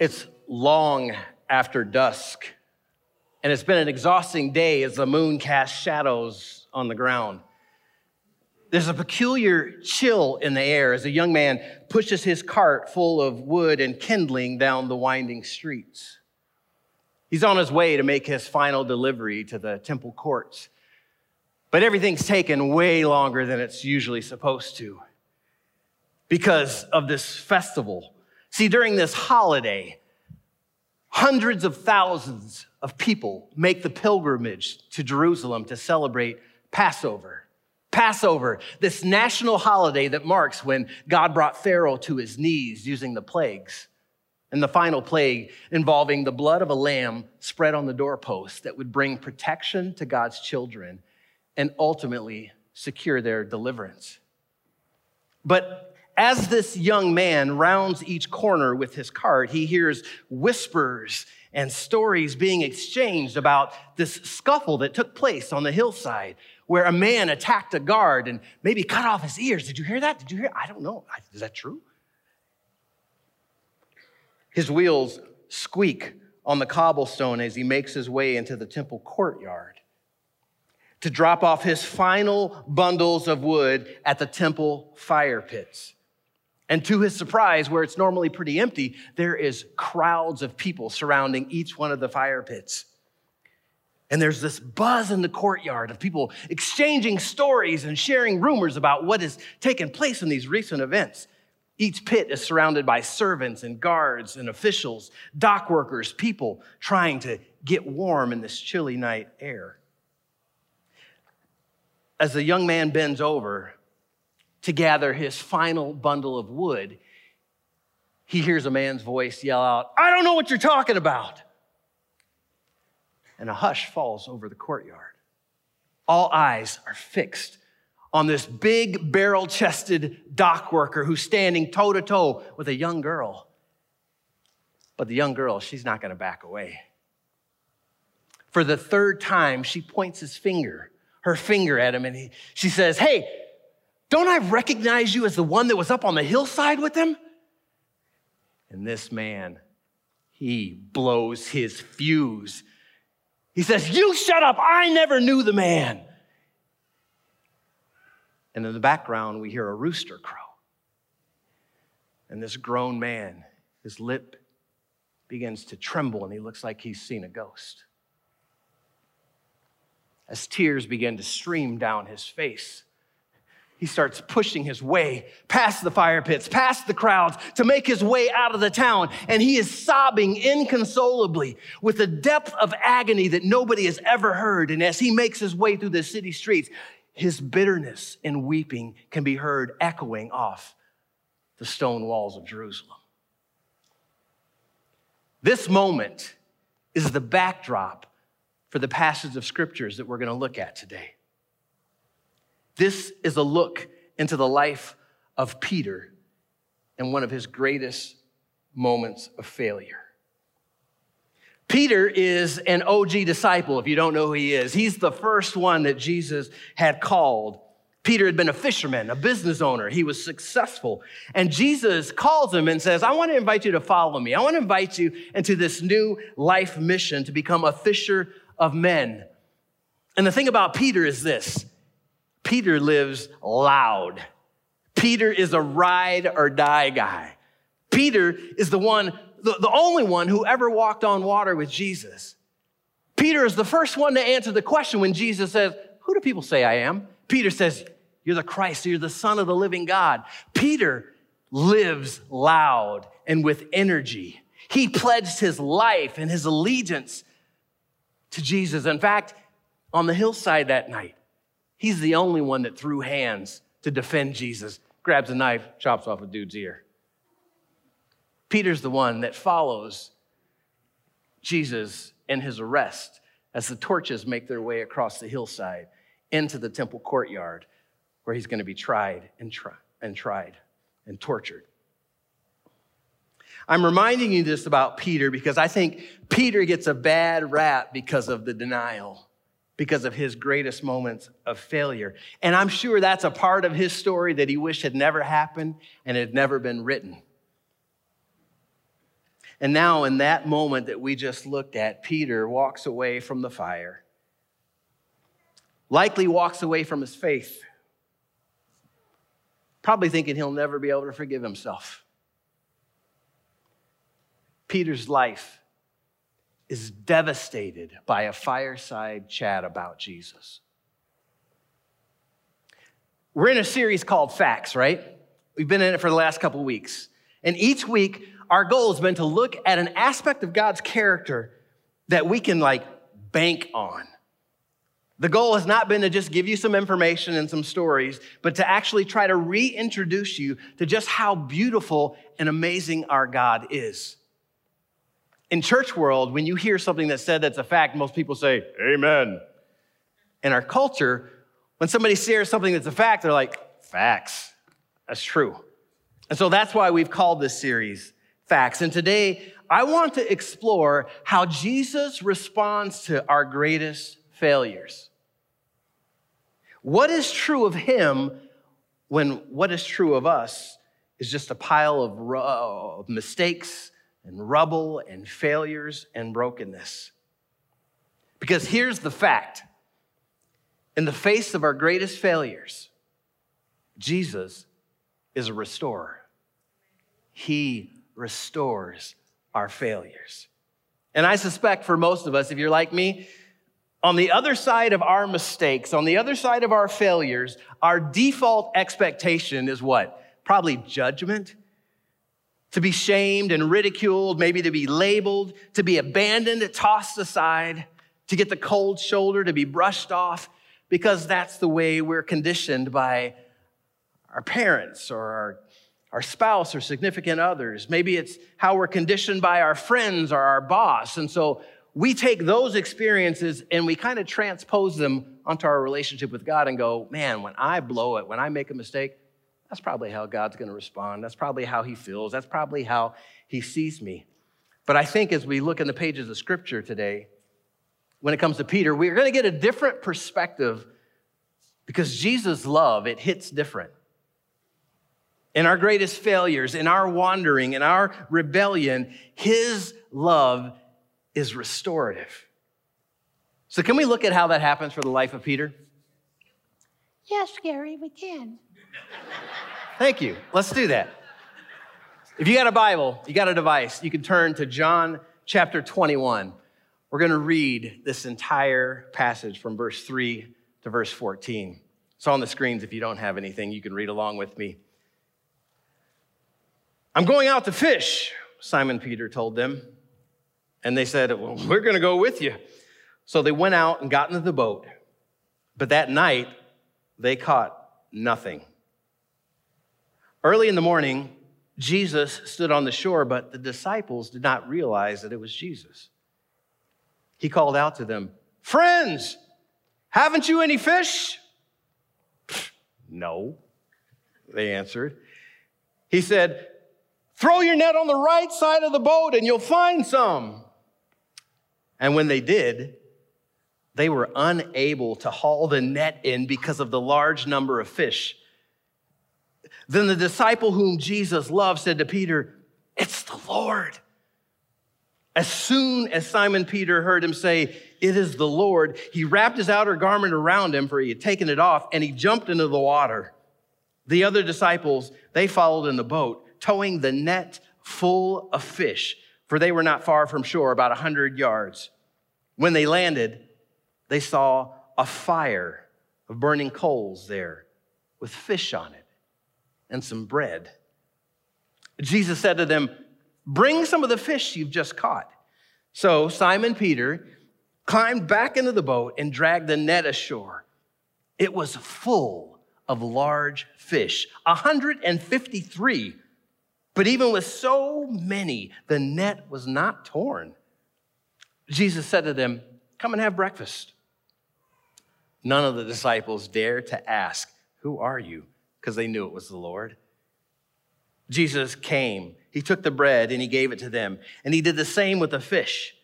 It's long after dusk, and it's been an exhausting day as the moon casts shadows on the ground. There's a peculiar chill in the air as a young man pushes his cart full of wood and kindling down the winding streets. He's on his way to make his final delivery to the temple courts, but everything's taken way longer than it's usually supposed to because of this festival. See, during this holiday, hundreds of thousands of people make the pilgrimage to Jerusalem to celebrate Passover. Passover, this national holiday that marks when God brought Pharaoh to his knees using the plagues. And the final plague involving the blood of a lamb spread on the doorpost that would bring protection to God's children and ultimately secure their deliverance. But as this young man rounds each corner with his cart, he hears whispers and stories being exchanged about this scuffle that took place on the hillside where a man attacked a guard and maybe cut off his ears. Did you hear that? Did you hear? I don't know. Is that true? His wheels squeak on the cobblestone as he makes his way into the temple courtyard to drop off his final bundles of wood at the temple fire pits. And to his surprise, where it's normally pretty empty, there is crowds of people surrounding each one of the fire pits. And there's this buzz in the courtyard of people exchanging stories and sharing rumors about what has taken place in these recent events. Each pit is surrounded by servants and guards and officials, dock workers, people trying to get warm in this chilly night air. As the young man bends over to gather his final bundle of wood, he hears a man's voice yell out, I don't know what you're talking about and a hush falls over the courtyard. All eyes are fixed on this big barrel chested dock worker who's standing toe to toe with a young girl. But the young girl, she's not going to back away. For the third time, she points his finger, her finger at him, and he, she says, Hey, don't I recognize you as the one that was up on the hillside with him? And this man, he blows his fuse he says, You shut up. I never knew the man. And in the background, we hear a rooster crow. And this grown man, his lip begins to tremble and he looks like he's seen a ghost. As tears begin to stream down his face, he starts pushing his way past the fire pits, past the crowds to make his way out of the town. And he is sobbing inconsolably with a depth of agony that nobody has ever heard. And as he makes his way through the city streets, his bitterness and weeping can be heard echoing off the stone walls of Jerusalem. This moment is the backdrop for the passage of scriptures that we're going to look at today. This is a look into the life of Peter and one of his greatest moments of failure. Peter is an OG disciple, if you don't know who he is. He's the first one that Jesus had called. Peter had been a fisherman, a business owner. He was successful. And Jesus calls him and says, I want to invite you to follow me. I want to invite you into this new life mission to become a fisher of men. And the thing about Peter is this Peter lives loud. Peter is a ride or die guy. Peter is the one, the, the only one who ever walked on water with Jesus. Peter is the first one to answer the question when Jesus says, Who do people say I am? Peter says, You're the Christ, you're the Son of the living God. Peter lives loud and with energy. He pledged his life and his allegiance to Jesus. In fact, on the hillside that night, He's the only one that threw hands to defend Jesus, grabs a knife, chops off a dude's ear. Peter's the one that follows Jesus in his arrest as the torches make their way across the hillside into the temple courtyard where he's going to be tried and, tri- and tried and tortured. I'm reminding you this about Peter because I think Peter gets a bad rap because of the denial because of his greatest moments of failure. And I'm sure that's a part of his story that he wished had never happened and had never been written. And now, in that moment that we just looked at, Peter walks away from the fire, likely walks away from his faith, probably thinking he'll never be able to forgive himself. Peter's life is devastated by a fireside chat about Jesus. We're in a series called Facts, right? We've been in it for the last couple weeks. And each week, our goal has been to look at an aspect of God's character that we can like bank on. The goal has not been to just give you some information and some stories, but to actually try to reintroduce you to just how beautiful and amazing our God is. In church world, when you hear something that's said that's a fact, most people say, Amen. In our culture, when somebody shares something that's a fact, they're like, Facts. That's true. And so that's why we've called this series Facts. And today, I want to explore how Jesus responds to our greatest failures. What is true of him when what is true of us is just a pile of, of mistakes and rubble and failures and brokenness? Because here's the fact in the face of our greatest failures, Jesus is a restorer. He restores our failures. And I suspect for most of us, if you're like me, on the other side of our mistakes, on the other side of our failures, our default expectation is what? Probably judgment, to be shamed and ridiculed, maybe to be labeled, to be abandoned, tossed aside, to get the cold shoulder, to be brushed off, because that's the way we're conditioned by our parents or our, our spouse or significant others. Maybe it's how we're conditioned by our friends or our boss. And so we take those experiences and we kind of transpose them onto our relationship with God and go, man, when I blow it, when I make a mistake, that's probably how God's going to respond. That's probably how he feels. That's probably how he sees me. But I think as we look in the pages of scripture today, when it comes to Peter, we're going to get a different perspective because Jesus' love, it hits different in our greatest failures, in our wandering, in our rebellion, His love is restorative. So, can we look at how that happens for the life of Peter? Yes, Gary, we can. Thank you. Let's do that. If you got a Bible, you got a device, you can turn to John chapter 21. We're going to read this entire passage from verse 3 to verse 14. It's on the screens if you don't have anything, you can read along with me. I'm going out to fish, Simon Peter told them. And they said, Well, we're going to go with you. So they went out and got into the boat. But that night, they caught nothing. Early in the morning, Jesus stood on the shore, but the disciples did not realize that it was Jesus. He called out to them, Friends, haven't you any fish? No, they answered. He said, Throw your net on the right side of the boat and you'll find some. And when they did, they were unable to haul the net in because of the large number of fish. Then the disciple whom Jesus loved said to Peter, It's the Lord. As soon as Simon Peter heard him say, It is the Lord, he wrapped his outer garment around him, for he had taken it off, and he jumped into the water. The other disciples, they followed in the boat towing the net full of fish, for they were not far from shore, about a 100 yards. When they landed, they saw a fire of burning coals there with fish on it and some bread. Jesus said to them, Bring some of the fish you've just caught. So Simon Peter climbed back into the boat and dragged the net ashore. It was full of large fish, 153 but even with so many, the net was not torn. Jesus said to them, Come and have breakfast. None of the disciples dared to ask, Who are you? Because they knew it was the Lord. Jesus came, he took the bread and he gave it to them, and he did the same with the fish.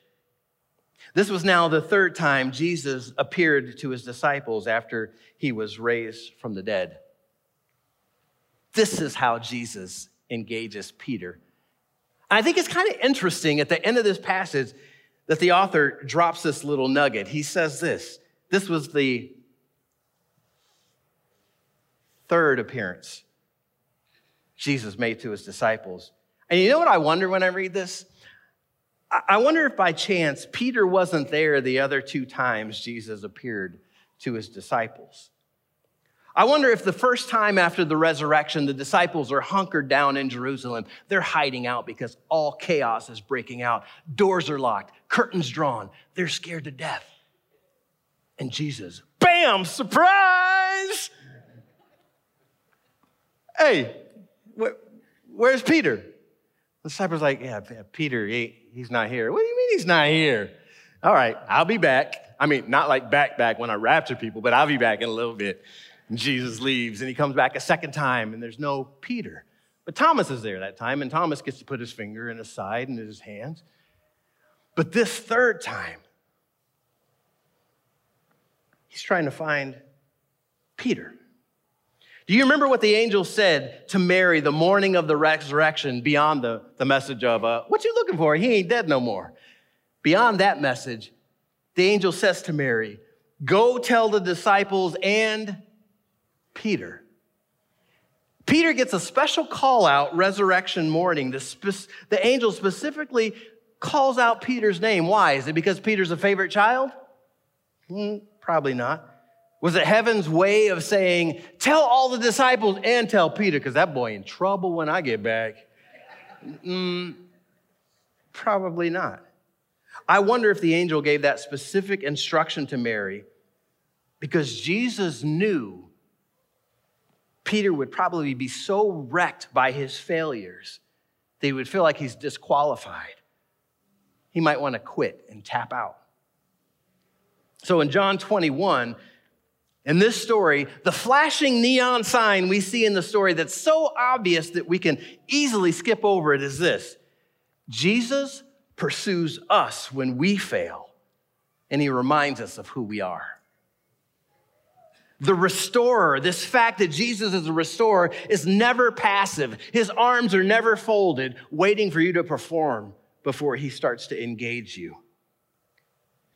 This was now the third time Jesus appeared to his disciples after he was raised from the dead. This is how Jesus engages Peter. I think it's kind of interesting at the end of this passage that the author drops this little nugget. He says this this was the third appearance Jesus made to his disciples. And you know what I wonder when I read this? I wonder if by chance Peter wasn't there the other two times Jesus appeared to his disciples. I wonder if the first time after the resurrection, the disciples are hunkered down in Jerusalem. They're hiding out because all chaos is breaking out. Doors are locked, curtains drawn. They're scared to death. And Jesus, bam, surprise! Hey, where's Peter? The disciples like, yeah, Peter, he, he's not here. What do you mean he's not here? All right, I'll be back. I mean, not like back, back when I rapture people, but I'll be back in a little bit. And Jesus leaves and he comes back a second time and there's no Peter. But Thomas is there that time and Thomas gets to put his finger in his side and his hands. But this third time, he's trying to find Peter. Do you remember what the angel said to Mary the morning of the resurrection beyond the, the message of, uh, what you looking for? He ain't dead no more. Beyond that message, the angel says to Mary, go tell the disciples and Peter. Peter gets a special call out resurrection morning. The, spe- the angel specifically calls out Peter's name. Why? Is it because Peter's a favorite child? Mm, probably not. Was it heaven's way of saying, tell all the disciples and tell Peter, because that boy in trouble when I get back? Mm, probably not. I wonder if the angel gave that specific instruction to Mary because Jesus knew Peter would probably be so wrecked by his failures that he would feel like he's disqualified. He might want to quit and tap out. So in John 21, in this story, the flashing neon sign we see in the story that's so obvious that we can easily skip over it is this Jesus pursues us when we fail, and he reminds us of who we are the restorer, this fact that Jesus is a restorer, is never passive. His arms are never folded, waiting for you to perform before he starts to engage you.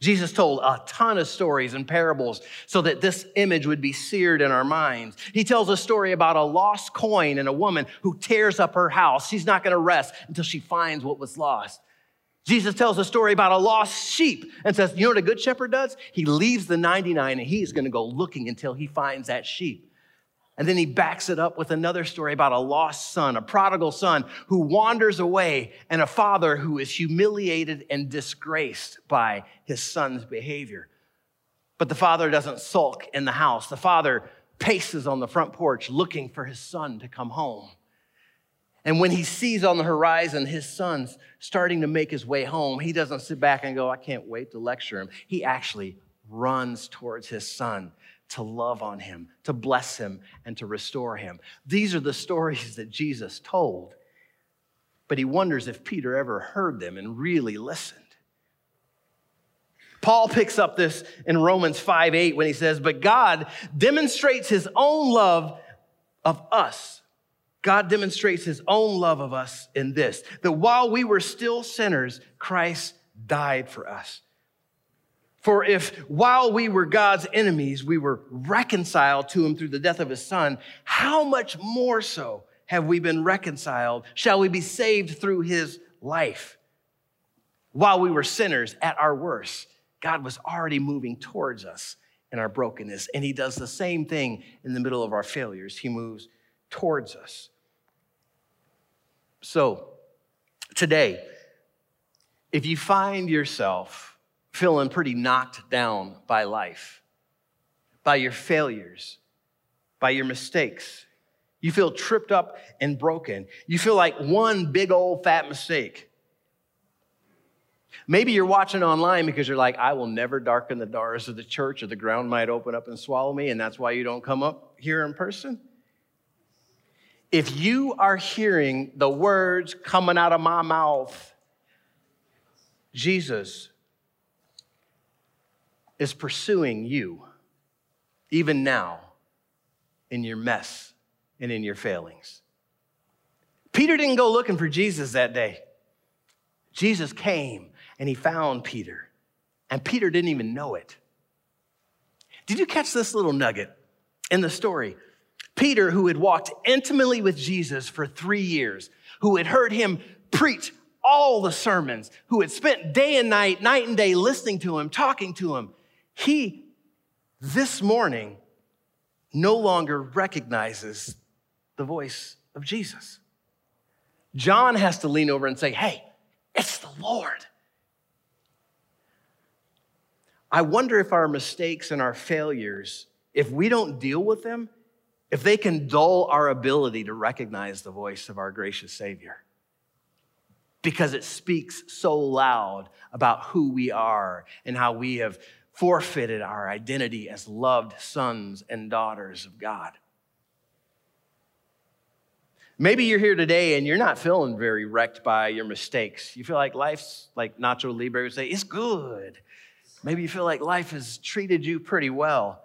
Jesus told a ton of stories and parables so that this image would be seared in our minds. He tells a story about a lost coin and a woman who tears up her house. She's not going to rest until she finds what was lost. Jesus tells a story about a lost sheep and says, You know what a good shepherd does? He leaves the 99 and he's going to go looking until he finds that sheep. And then he backs it up with another story about a lost son, a prodigal son who wanders away, and a father who is humiliated and disgraced by his son's behavior. But the father doesn't sulk in the house. The father paces on the front porch looking for his son to come home. And when he sees on the horizon his son's starting to make his way home, he doesn't sit back and go, I can't wait to lecture him. He actually runs towards his son to love on him, to bless him, and to restore him. These are the stories that Jesus told. But he wonders if Peter ever heard them and really listened. Paul picks up this in Romans 5 8 when he says, But God demonstrates his own love of us God demonstrates his own love of us in this that while we were still sinners, Christ died for us. For if while we were God's enemies, we were reconciled to him through the death of his son, how much more so have we been reconciled? Shall we be saved through his life? While we were sinners at our worst, God was already moving towards us in our brokenness. And he does the same thing in the middle of our failures. He moves towards us. So, today, if you find yourself feeling pretty knocked down by life, by your failures, by your mistakes, you feel tripped up and broken, you feel like one big old fat mistake. Maybe you're watching online because you're like, I will never darken the doors of the church or the ground might open up and swallow me, and that's why you don't come up here in person. If you are hearing the words coming out of my mouth, Jesus is pursuing you, even now, in your mess and in your failings. Peter didn't go looking for Jesus that day. Jesus came and he found Peter, and Peter didn't even know it. Did you catch this little nugget in the story? Peter, who had walked intimately with Jesus for three years, who had heard him preach all the sermons, who had spent day and night, night and day listening to him, talking to him, he this morning no longer recognizes the voice of Jesus. John has to lean over and say, Hey, it's the Lord. I wonder if our mistakes and our failures, if we don't deal with them, if they can dull our ability to recognize the voice of our gracious Savior. Because it speaks so loud about who we are and how we have forfeited our identity as loved sons and daughters of God. Maybe you're here today and you're not feeling very wrecked by your mistakes. You feel like life's, like Nacho Libre would say, it's good. Maybe you feel like life has treated you pretty well.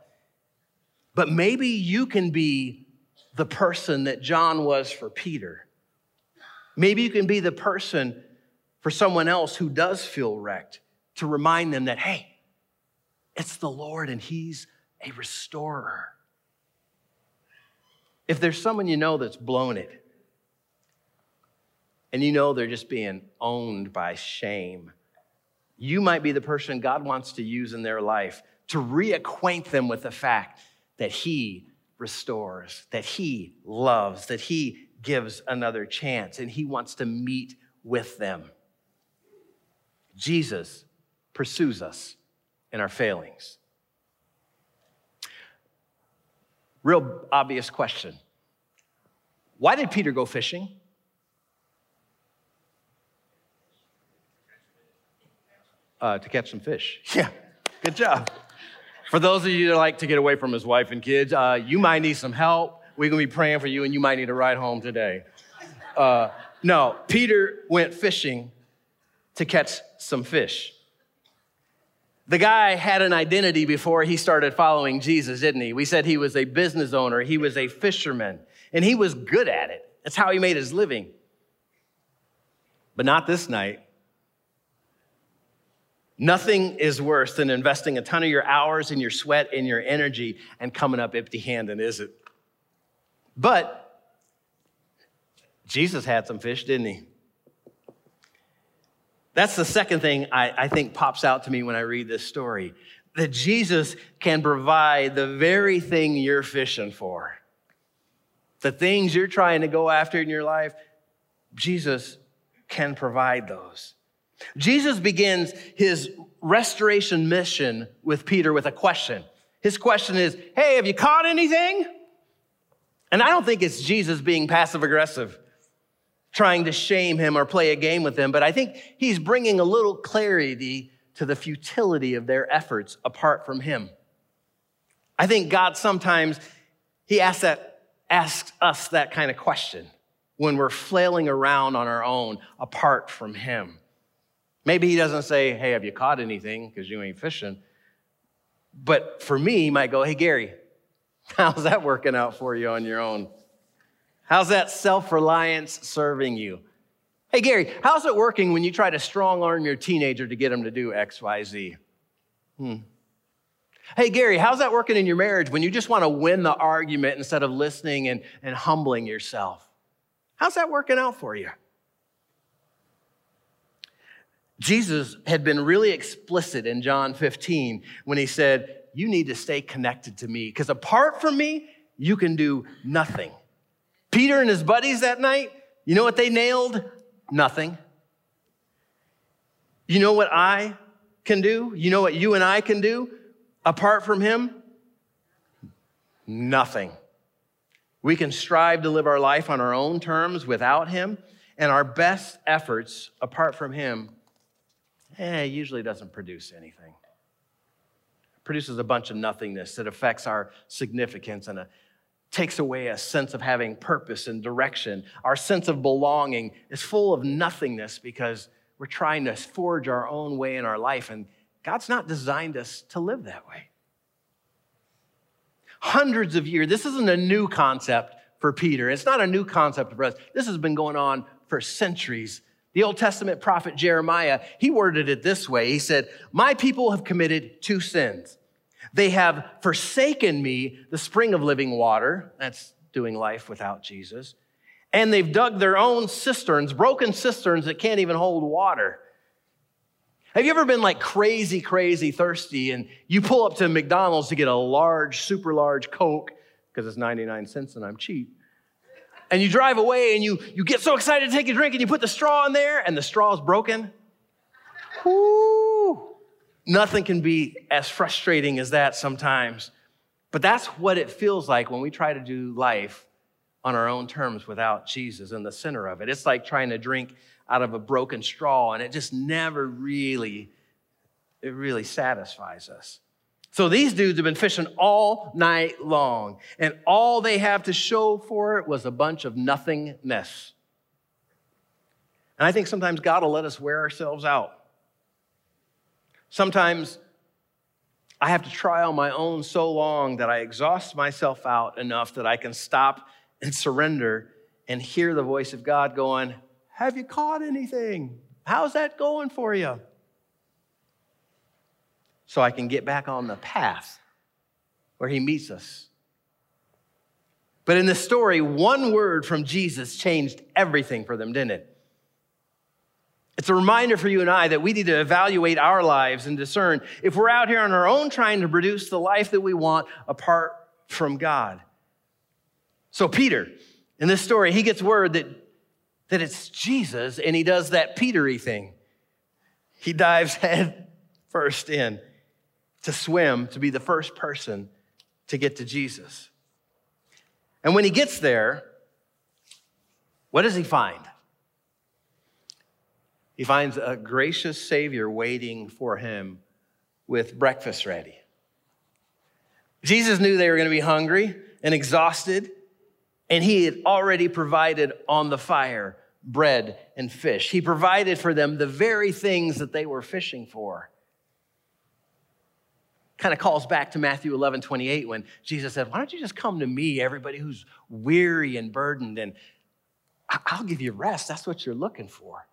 But maybe you can be the person that John was for Peter. Maybe you can be the person for someone else who does feel wrecked to remind them that, hey, it's the Lord and He's a restorer. If there's someone you know that's blown it, and you know they're just being owned by shame, you might be the person God wants to use in their life to reacquaint them with the fact that He restores, that He loves, that He gives another chance, and He wants to meet with them. Jesus pursues us in our failings. Real obvious question Why did Peter go fishing? Uh, to catch some fish. Yeah, good job. For those of you that like to get away from his wife and kids, uh, you might need some help. We're gonna be praying for you, and you might need a ride home today. Uh, no, Peter went fishing to catch some fish. The guy had an identity before he started following Jesus, didn't he? We said he was a business owner, he was a fisherman, and he was good at it. That's how he made his living. But not this night. Nothing is worse than investing a ton of your hours and your sweat and your energy and coming up empty handed, is it? But Jesus had some fish, didn't he? That's the second thing I, I, think pops out to me when I read this story that Jesus can provide the very thing you're fishing for. The things you're trying to go after in your life, Jesus can provide those. Jesus begins his restoration mission with Peter with a question. His question is, Hey, have you caught anything? And I don't think it's Jesus being passive aggressive, trying to shame him or play a game with him, but I think he's bringing a little clarity to the futility of their efforts apart from him. I think God sometimes, he asks, that, asks us that kind of question when we're flailing around on our own apart from him. Maybe he doesn't say, Hey, have you caught anything? Because you ain't fishing. But for me, he might go, Hey, Gary, how's that working out for you on your own? How's that self reliance serving you? Hey, Gary, how's it working when you try to strong arm your teenager to get him to do X, Y, Z? Hmm. Hey, Gary, how's that working in your marriage when you just want to win the argument instead of listening and, and humbling yourself? How's that working out for you? Jesus had been really explicit in John 15 when he said, You need to stay connected to me, because apart from me, you can do nothing. Peter and his buddies that night, you know what they nailed? Nothing. You know what I can do? You know what you and I can do apart from him? Nothing. We can strive to live our life on our own terms without him, and our best efforts apart from him eh, usually doesn't produce anything. It produces a bunch of nothingness that affects our significance and a, takes away a sense of having purpose and direction. Our sense of belonging is full of nothingness because we're trying to forge our own way in our life, and God's not designed us to live that way. Hundreds of years, this isn't a new concept for Peter. It's not a new concept for us. This has been going on for centuries The Old Testament prophet Jeremiah, he worded it this way. He said, My people have committed two sins. They have forsaken me, the spring of living water. That's doing life without Jesus. And they've dug their own cisterns, broken cisterns that can't even hold water. Have you ever been like crazy, crazy thirsty and you pull up to McDonald's to get a large, super large Coke because it's 99 cents and I'm cheap? And you drive away and you, you get so excited to take a drink and you put the straw in there and the straw is broken? Woo! Nothing can be as frustrating as that sometimes. But that's what it feels like when we try to do life on our own terms without Jesus in the center of it. It's like trying to drink out of a broken straw, and it just never really, it really satisfies us. So these dudes have been fishing all night long, and all they have to show for it was a bunch of nothingness. And I think sometimes God will let us wear ourselves out. Sometimes I have to try on my own so long that I exhaust myself out enough that I can stop and surrender and hear the voice of God going, Have you caught anything? How's that going for you? So I can get back on the path where He meets us. But in this story, one word from Jesus changed everything for them, didn't it? It's a reminder for you and I that we need to evaluate our lives and discern if we're out here on our own trying to produce the life that we want apart from God. So, Peter, in this story, he gets word that, that it's Jesus and he does that Petery thing. He dives head first in to swim to be the first person to get to Jesus. And when he gets there, what does he find? He finds a gracious Savior waiting for him with breakfast ready. Jesus knew they were going to be hungry and exhausted, and he had already provided on the fire bread and fish. He provided for them the very things that they were fishing for. Kind of calls back to Matthew 11, 28, when Jesus said, Why don't you just come to me, everybody who's weary and burdened, and I'll give you rest. That's what you're looking for.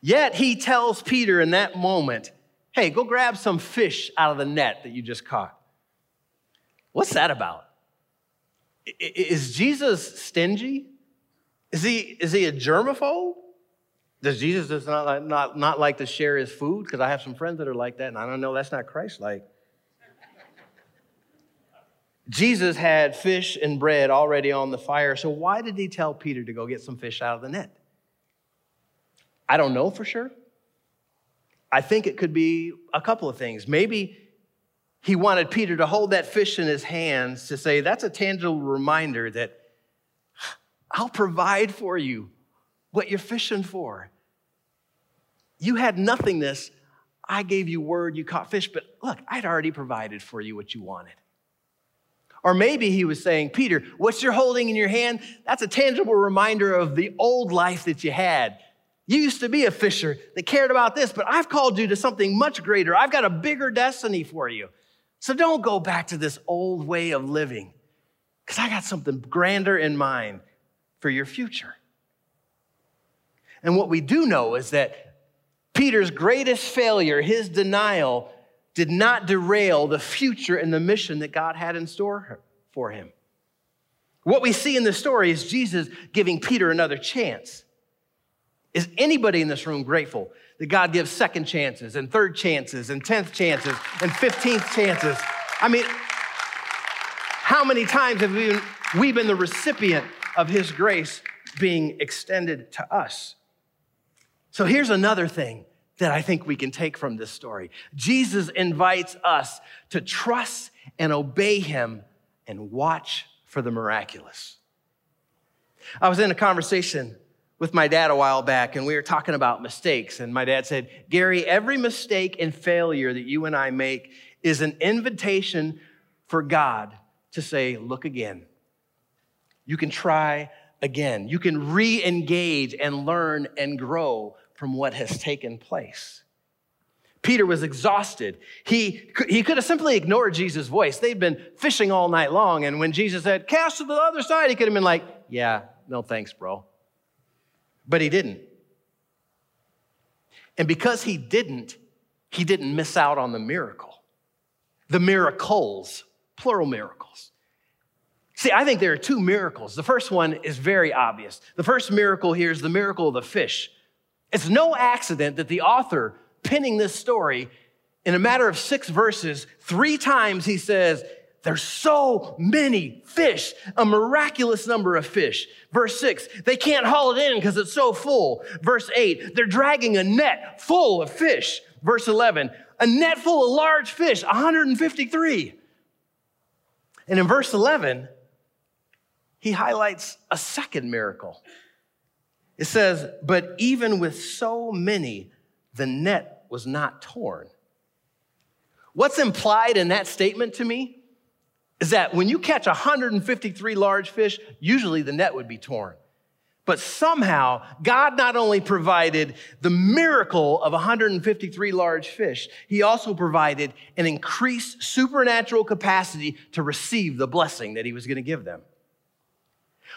Yet he tells Peter in that moment, Hey, go grab some fish out of the net that you just caught. What's that about? Is Jesus stingy? Is he, is he a germaphobe? Does Jesus just not, like, not, not like to share his food? Because I have some friends that are like that, and I don't know, that's not Christ like. Jesus had fish and bread already on the fire, so why did he tell Peter to go get some fish out of the net? I don't know for sure. I think it could be a couple of things. Maybe he wanted Peter to hold that fish in his hands to say, That's a tangible reminder that I'll provide for you what you're fishing for. You had nothingness. I gave you word, you caught fish, but look, I'd already provided for you what you wanted. Or maybe he was saying, Peter, what you're holding in your hand, that's a tangible reminder of the old life that you had. You used to be a fisher that cared about this, but I've called you to something much greater. I've got a bigger destiny for you. So don't go back to this old way of living because I got something grander in mind for your future. And what we do know is that Peter's greatest failure, his denial, did not derail the future and the mission that God had in store for him. What we see in the story is Jesus giving Peter another chance. Is anybody in this room grateful that God gives second chances and third chances and 10th chances and 15th chances. I mean, how many times have we been, we been the recipient of His grace being extended to us? So here's another thing that I think we can take from this story Jesus invites us to trust and obey Him and watch for the miraculous. I was in a conversation with my dad a while back, and we were talking about mistakes. And my dad said, Gary, every mistake and failure that you and I make is an invitation for God to say, Look again. You can try again. You can re engage and learn and grow from what has taken place. Peter was exhausted. He, he could have simply ignored Jesus' voice. They'd been fishing all night long. And when Jesus said, Cast to the other side, he could have been like, Yeah, no thanks, bro. But he didn't. And because he didn't, he didn't miss out on the miracle. The miracles, plural miracles. See, I think there are two miracles. The first one is very obvious. The first miracle here is the miracle of the fish. It's no accident that the author penning this story in a matter of six verses, three times he says, There's so many fish, a miraculous number of fish. Verse six, they can't haul it in because it's so full. Verse eight, they're dragging a net full of fish. Verse 11, a net full of large fish, 153. And in verse 11, he highlights a second miracle. It says, But even with so many, the net was not torn. What's implied in that statement to me is that when you catch 153 large fish, usually the net would be torn. But somehow, God not only provided the miracle of 153 large fish, He also provided an increased supernatural capacity to receive the blessing that He was going to give them.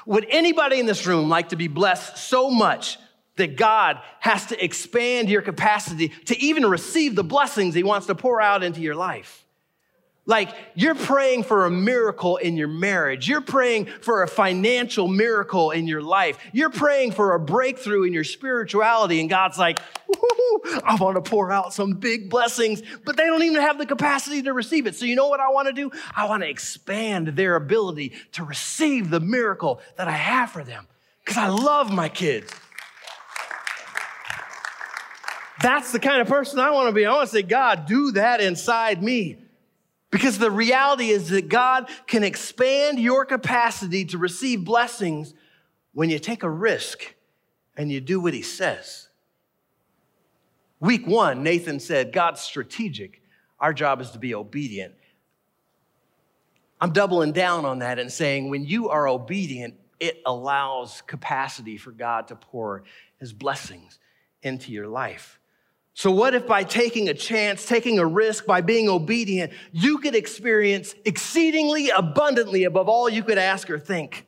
Would anybody in this room like to be blessed so much that God has to expand your capacity to even receive the blessings He wants to pour out into your life? Like you're praying for a miracle in your marriage. You're praying for a financial miracle in your life. You're praying for a breakthrough in your spirituality. And God's like, I want to pour out some big blessings, but they don't even have the capacity to receive it. So you know what I want to do? I want to expand their ability to receive the miracle that I have for them because I love my kids. That's the kind of person I want to be. I want to say, God, do that inside me. Because the reality is that God can expand your capacity to receive blessings when you take a risk and you do what he says. Week one, Nathan said, God's strategic. Our job is to be obedient. I'm doubling down on that and saying, when you are obedient, it allows capacity for God to pour his blessings into your life. So, what if by taking a chance, taking a risk, by being obedient, you could experience exceedingly abundantly above all you could ask or think?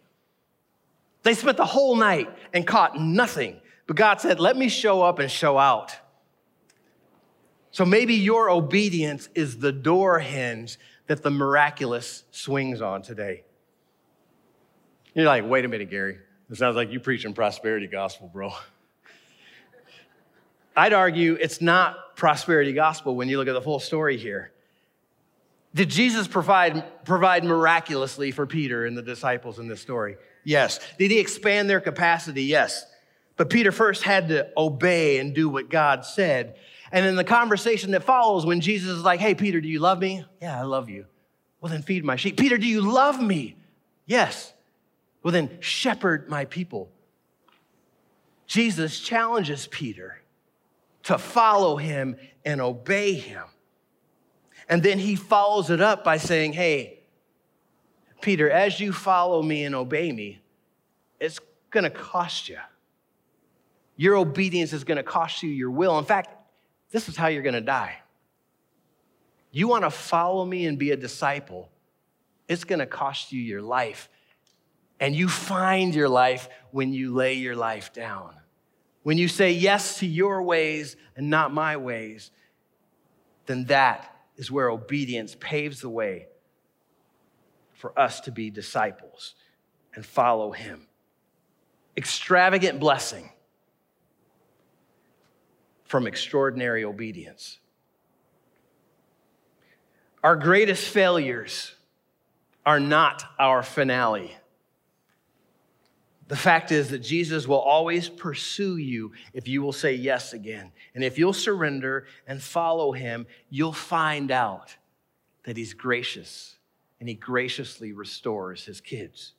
They spent the whole night and caught nothing, but God said, Let me show up and show out. So maybe your obedience is the door hinge that the miraculous swings on today. You're like, wait a minute, Gary. It sounds like you preaching prosperity gospel, bro. I'd argue it's not prosperity gospel when you look at the full story here. Did Jesus provide, provide miraculously for Peter and the disciples in this story? Yes. Did he expand their capacity? Yes. But Peter first had to obey and do what God said. And in the conversation that follows, when Jesus is like, Hey, Peter, do you love me? Yeah, I love you. Well, then feed my sheep. Peter, do you love me? Yes. Well, then shepherd my people. Jesus challenges Peter to follow him and obey him. And then he follows it up by saying, Hey, Peter, as you follow me and obey me, it's gonna cost you. Your obedience is gonna cost you your will. In fact, this is how you're gonna die. You wanna follow me and be a disciple, it's gonna cost you your life. And you find your life when you lay your life down. When you say yes to your ways and not my ways, then that is where obedience paves the way for us to be disciples and follow him. Extravagant blessing from extraordinary obedience. Our greatest failures are not our finale. The fact is that Jesus will always pursue you if you will say yes again. And if you'll surrender and follow him, you'll find out that he's gracious and he graciously restores his kids.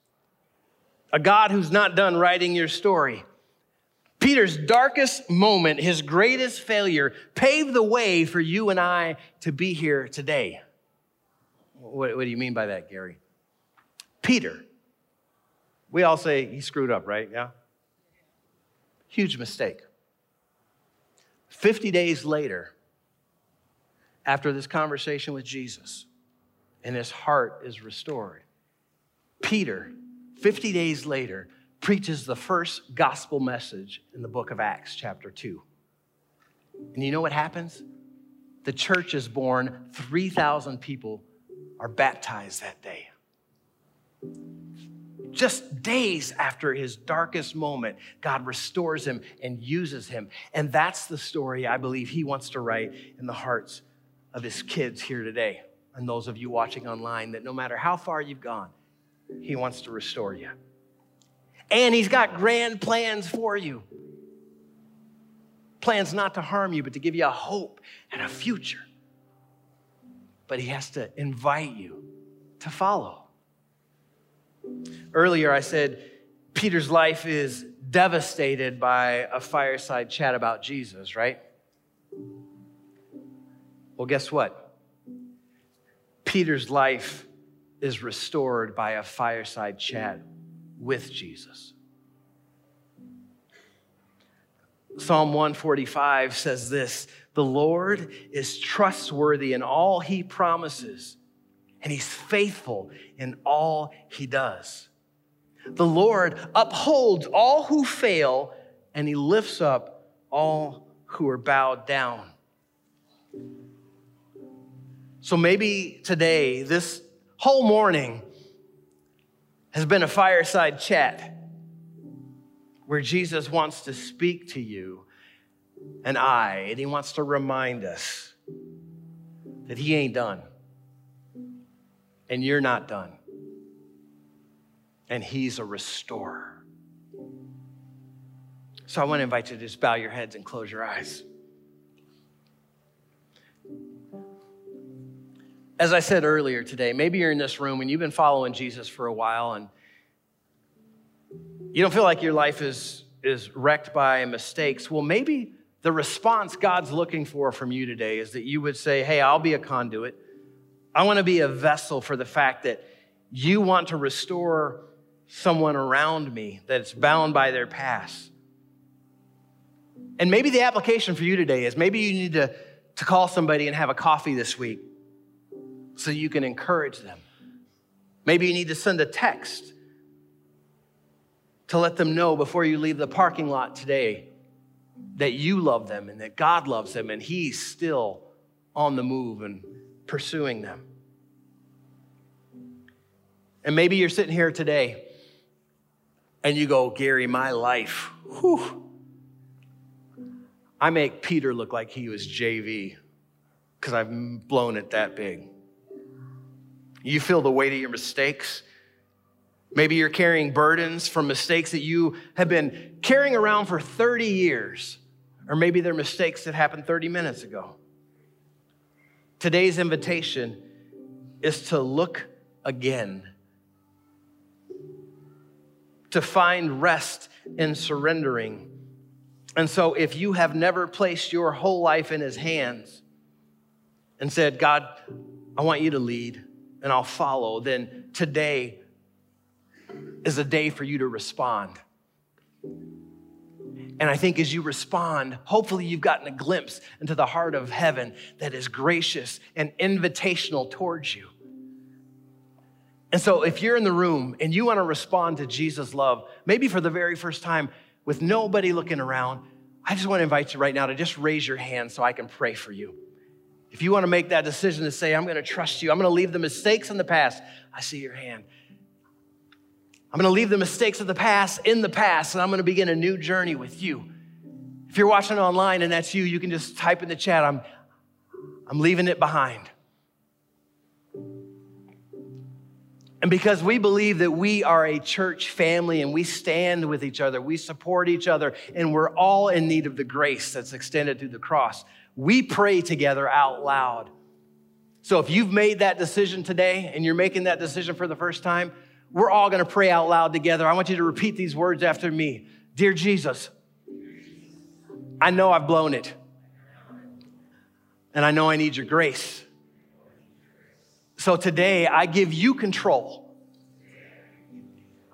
A God who's not done writing your story. Peter's darkest moment, his greatest failure, paved the way for you and I to be here today. What, what do you mean by that, Gary? Peter we all say he screwed up, right? Yeah? Huge mistake. 50 days later, after this conversation with Jesus, and his heart is restored, Peter, 50 days later, preaches the first gospel message in the book of Acts, chapter 2. And you know what happens? The church is born, 3,000 people are baptized that day. Just days after his darkest moment, God restores him and uses him. And that's the story I believe he wants to write in the hearts of his kids here today and those of you watching online that no matter how far you've gone, he wants to restore you. And he's got grand plans for you. Plans not to harm you, but to give you a hope and a future. But he has to invite you to follow. Earlier, I said Peter's life is devastated by a fireside chat about Jesus, right? Well, guess what? Peter's life is restored by a fireside chat with Jesus. Psalm 145 says this The Lord is trustworthy in all he promises and he's faithful in all he does. The Lord upholds all who fail, and he lifts up all who are bowed down. So maybe today, this whole morning, has been a fireside chat where Jesus wants to speak to you and I, and he wants to remind us that he ain't done and you're not done. And He's a restorer. So I want to invite you to just bow your heads and close your eyes. As I said earlier today, maybe you're in this room and you've been following Jesus for a while and you don't feel like your life is, is wrecked by mistakes. Well, maybe the response God's looking for from you today is that you would say, Hey, I'll be a conduit. I want to be a vessel for the fact that you want to restore someone around me that's bound by their past. And maybe the application for you today is maybe you need to, to call somebody and have a coffee this week so you can encourage them. Maybe you need to send a text to let them know before you leave the parking lot today that you love them and that God loves them and He's still on the move and pursuing them. And maybe you're sitting here today and you go, Gary, my life, whew, I make Peter look like he was JV because I've blown it that big. You feel the weight of your mistakes. Maybe you're carrying burdens from mistakes that you have been carrying around for 30 years, or maybe they're mistakes that happened 30 minutes ago. Today's invitation is to look again, to find rest in surrendering. And so, if you have never placed your whole life in His hands and said, God, I want you to lead and I'll follow, then today is a day for you to respond. And I think as you respond, hopefully you've gotten a glimpse into the heart of heaven that is gracious and invitational towards you. And so if you're in the room and you want to respond to Jesus' love, maybe for the very first time with nobody looking around, I just want to invite you right now to just raise your hand so I can pray for you. If you want to make that decision to say, I'm going to trust you, I'm going to leave the mistakes in the past, I see your hand. I'm going to leave the mistakes of the past in the past, and I'm going to begin a new journey with you. If you're watching online and that's you, you can just type in the chat, I'm, I'm leaving it behind. And because we believe that we are a church family and we stand with each other, we support each other, and we're all in need of the grace that's extended through the cross, we pray together out loud. So if you've made that decision today and you're making that decision for the first time, we're all to pray out loud together. I want you to repeat these words after me Dear Jesus, I know I've blown it, and I know I need your grace. So today, I give you control.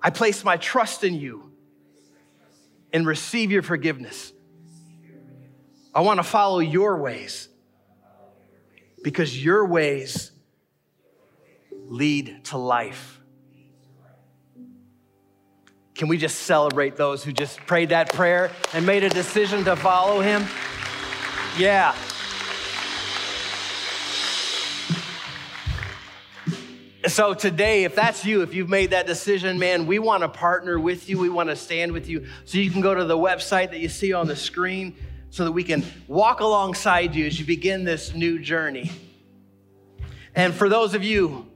I place my trust in you and receive your forgiveness. I want to follow your ways because your ways lead to life. Can we just celebrate those who just prayed that prayer and made a decision to follow him? Yeah. So, today, if that's you, if you've made that decision, man, we want to partner with you. We want to stand with you. So, you can go to the website that you see on the screen so that we can walk alongside you as you begin this new journey. And for those of you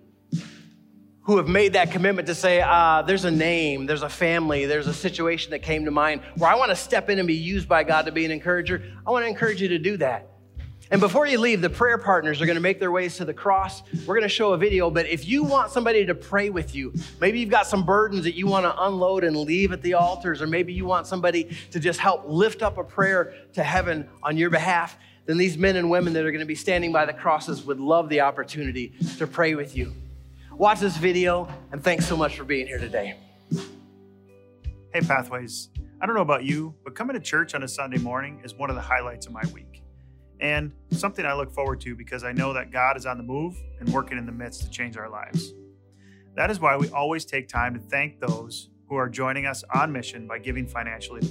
who have made that commitment to say, uh, there's a name, there's a family, there's a situation that came to mind where I want to step in and be used by God to be an encourager, I want to encourage you to do that. And before you leave, the prayer partners are going to make their ways to the cross. We're going to show a video, but if you want somebody to pray with you, maybe you've got some burdens that you want to unload and leave at the altars, or maybe you want somebody to just help lift up a prayer to heaven on your behalf, then these men and women that are going to be standing by the crosses would love the opportunity to pray with you. Watch this video, and thanks so much for being here today. Hey, Pathways. I don't know about you, but coming to church on a Sunday morning is one of the highlights of my week and something I look forward to because I know that God is on the move and working in the midst to change our lives. That is why we always take time to thank those who are joining us on mission by giving financially